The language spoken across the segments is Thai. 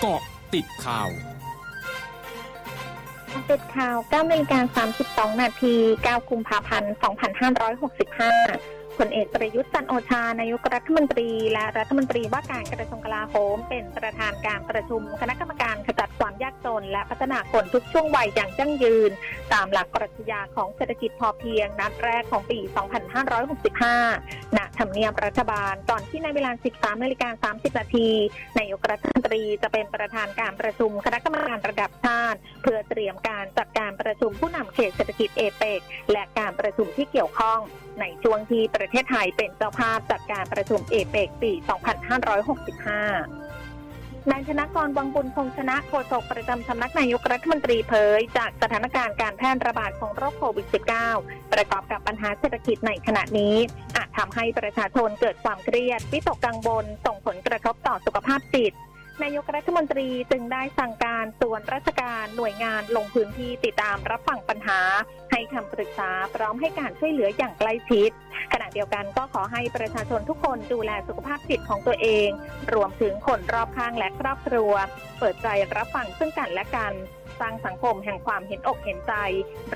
เกาะติดข่าวติดข่าว9นาฬิกา32 นาที 9 กุมภาพันธ์ 2565 ผลเอกประยุทธ์จันโอชานายกรัฐมนตรี และรัฐมนตรีว่าการกระทรวงกลาโหม เป็นประธานการประชุมคณะกรรมการขจัดความยากจน และพัฒนาคนทุกช่วงวัยอย่างยั่งยืน ตามหลักปรัชญาของเศรษฐกิจพอเพียงนัดแรกของปี 2565ณ ทำเนียบรัฐบาล ก่อนที่ในเวลา 13นาฬิกา30 นาทีนายกรัฐมนตรีจะเป็นประธานการประชุมคณะกรรมการระดับชาติ เพื่อเตรียมการจัดการประชุมผู้นำเขตเศรษฐกิจเอเปกและการประชุมที่เกี่ยวข้อง ในช่วงที่ประเทศไทยเป็นเจ้าภาพจัดการประชุมเอเปกปี 2565 นายชนะกรวังบุญคงชนะโฆษกประจำสำนักนายกรัฐมนตรีเผย จากสถานการณ์การแพร่ระบาดของโรคโควิด -19 ประกอบกับปัญหาเศรษฐกิจในขณะนี้ อาจทำให้ประชาชนเกิดความเครียด วิตกกังวลส่งผลกระทบต่อสุขภาพจิตนายกรัฐมนตรีจึงได้สั่งการส่วนราชการหน่วยงานลงพื้นที่ติดตามรับฟังปัญหา ให้คำปรึกษาพร้อมให้การช่วยเหลืออย่างใกล้ชิด ขณะเดียวกันก็ขอให้ประชาชนทุกคนดูแลสุขภาพจิตของตัวเอง รวมถึงคนรอบข้างและครอบครัว เปิดใจรับฟังซึ่งกันและกัน สร้างสังคมแห่งความเห็นอกเห็นใจ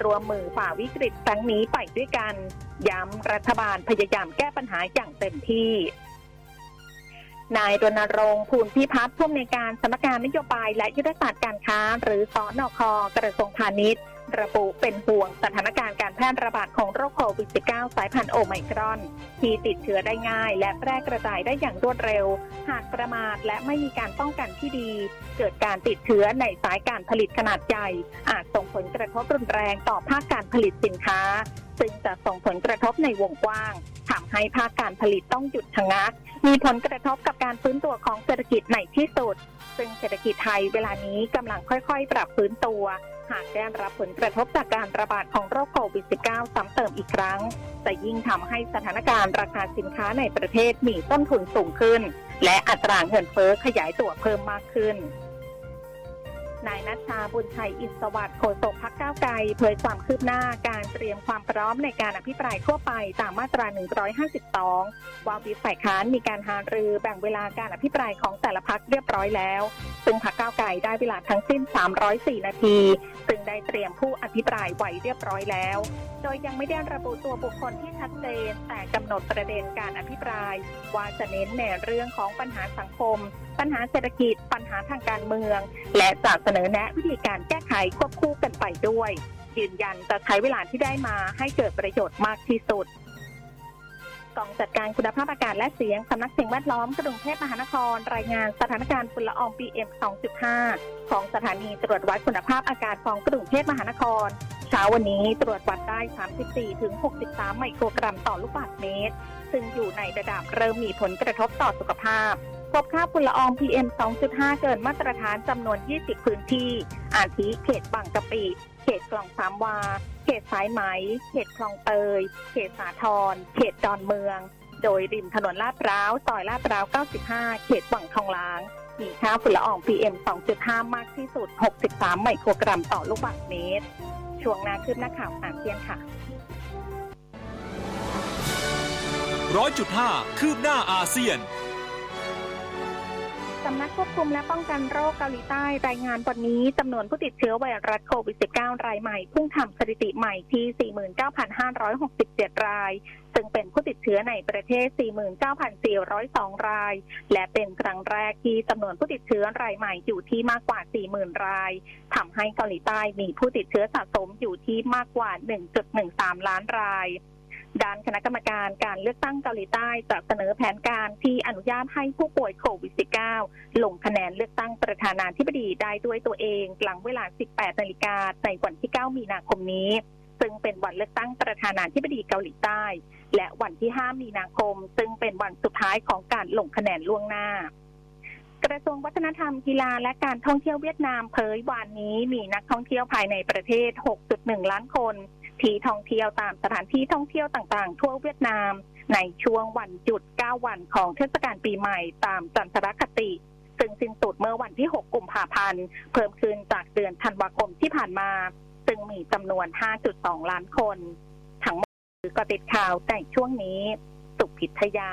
รวมมือฝ่าวิกฤตครั้งนี้ไปด้วยกัน ย้ำรัฐบาลพยายามแก้ปัญหาอย่างเต็มที่นายรณรงค์ภูลพิพัฒน์ผู้อำนวยการสำนักงานนโยบายและยุทธศาสตร์การค้า หรือสอนอคกระทรวงพาณิชย์ ระบุเป็นห่วงสถานการณ์การแพร่ระบาดของโรคโควิด -19 สายพันธุ์โอไมครอน ที่ติดเชื้อได้ง่าย และแพร่กระจายได้อย่างรวดเร็ว หากประมาทและไม่มีการป้องกันที่ดี เกิดการติดเชื้อในสายการผลิตขนาดใหญ่ อาจส่งผลกระทบรุนแรงต่อภาคการผลิตสินค้า ซึ่งจะส่งผลกระทบในวงกว้าง ทำให้ภาคการผลิตต้องหยุดชะงัก มีผลกระทบกับการฟื้นตัวของเศรษฐกิจในที่สุด ซึ่งเศรษฐกิจไทยเวลานี้กำลังค่อยๆ ปรับฟื้นตัว หากได้รับผลกระทบจากการระบาดของโรคโควิด -19 ซ้ำเติมอีกครั้ง จะยิ่งทำให้สถานการณ์ราคาสินค้าในประเทศมีต้นทุนสูงขึ้น และอัตราเงินเฟ้อขยายตัวเพิ่มมากขึ้น นายนัชชาบุญชัยอินสวัสดิ์โฆษกพักก้าวไกลเผยความคืบหน้าการเตรียมความพร้อมในการอภิปรายทั่วไปตามมาตรา 152 ว่าวิฝ่ายค้านมีการหารือแบ่งเวลาการอภิปรายของแต่ละพักเรียบร้อยแล้ว ซึ่งพักก้าวไกลได้เวลาทั้งสิ้น 304 นาที ซึ่งได้เตรียมผู้อภิปรายไว้เรียบร้อยแล้ว โดยยังไม่ได้ระบุตัวบุคคลที่ชัดเจน แต่กำหนดประเด็นการอภิปราย ว่าจะเน้นในเรื่องของปัญหาสังคม ปัญหาเศรษฐกิจ ปัญหาทางการเมือง และจะเสนอแนะวิธีการแก้ไขควบคู่กันไปด้วย ยืนยันจะใช้เวลาที่ได้มาให้เกิดประโยชน์มากที่สุดกองจัดการคุณภาพอากาศและเสียง สำนักสิ่งแวดล้อมกรุงเทพมหานคร รายงานสถานการณ์ฝุ่นละออง PM 2.5 ของสถานีตรวจวัดคุณภาพอากาศของกรุงเทพมหานคร เช้าวันนี้ตรวจวัดได้ 34 ถึง 63 ไมโครกรัมต่อลูกบาศก์เมตร ซึ่งอยู่ในระดับเริ่มมีผลกระทบต่อสุขภาพ พบค่าฝุ่นละออง PM 2.5 เกินมาตรฐานจำนวน 20 พื้นที่ อาทิเขตบางกะปิ เขตกล่องสามวา เขตสายไหม เขตคลองเตย เขตสาทร เขตดอนเมือง โดยริมถนนลาดพร้าวซอยลาดพร้าว 95 เขตวังทองล้าง มีค่าฝุ่นละออง PM 2.5 มากที่สุด 63 ไมโครกรัมต่อลูกบาศก์เมตร ช่วงนาคืบหน้าข่าวอาเซียนค่ะร้อยจุดห้าคืบหน้าอาเซียน สำนักควบคุมและป้องกันโรคเกาหลีใต้รายงานวันนี้จำนวนผู้ติดเชื้อไวรัสโควิด -19 รายใหม่ พุ่งทำสถิติใหม่ที่ 49,567 ราย ซึ่งเป็นผู้ติดเชื้อในประเทศ 49,402 ราย และเป็นครั้งแรกที่จำนวนผู้ติดเชื้อรายใหม่อยู่ที่มากกว่า 40,000 รายทำให้เกาหลีใต้มีผู้ติดเชื้อสะสมอยู่ที่มากกว่า 1.13 ล้านราย ด้านคณะกรรมการการเลือกตั้งเกาหลีใต้จะเสนอแผนการที่อนุญาตให้ผู้ป่วยโควิด -19 ลงคะแนนเลือกตั้งประธานาธิบดีได้ด้วยตัวเองหลังเวลา 18 นาฬิกาในวันที่ 9 มีนาคมนี้ ซึ่งเป็นวันเลือกตั้งประธานาธิบดีเกาหลีใต้ และวันที่ 5 มีนาคม ซึ่งเป็นวันสุดท้ายของการลงคะแนนล่วงหน้ากระทรวงวัฒนธรรมกีฬาและการท่องเที่ยวเวียดนามเผยวันนี้มีนักท่องเที่ยวภายในประเทศ 6.1 ล้านคน ที่ท่องเที่ยวตามสถานที่ท่องเที่ยวต่างๆ ทั่วเวียดนาม ในช่วงวันจุด 9 วันของเทศกาลปีใหม่ตามจันทรคติ ซึ่งสิ้นสุดเมื่อวันที่ 6 กุมภาพันธ์ เพิ่มขึ้นจากเดือนธันวาคมที่ผ่านมา ซึ่งมีจำนวน 5.2 ล้านคน ทั้งหมดคือกติดข่าวในช่วงนี้ สุพิทยา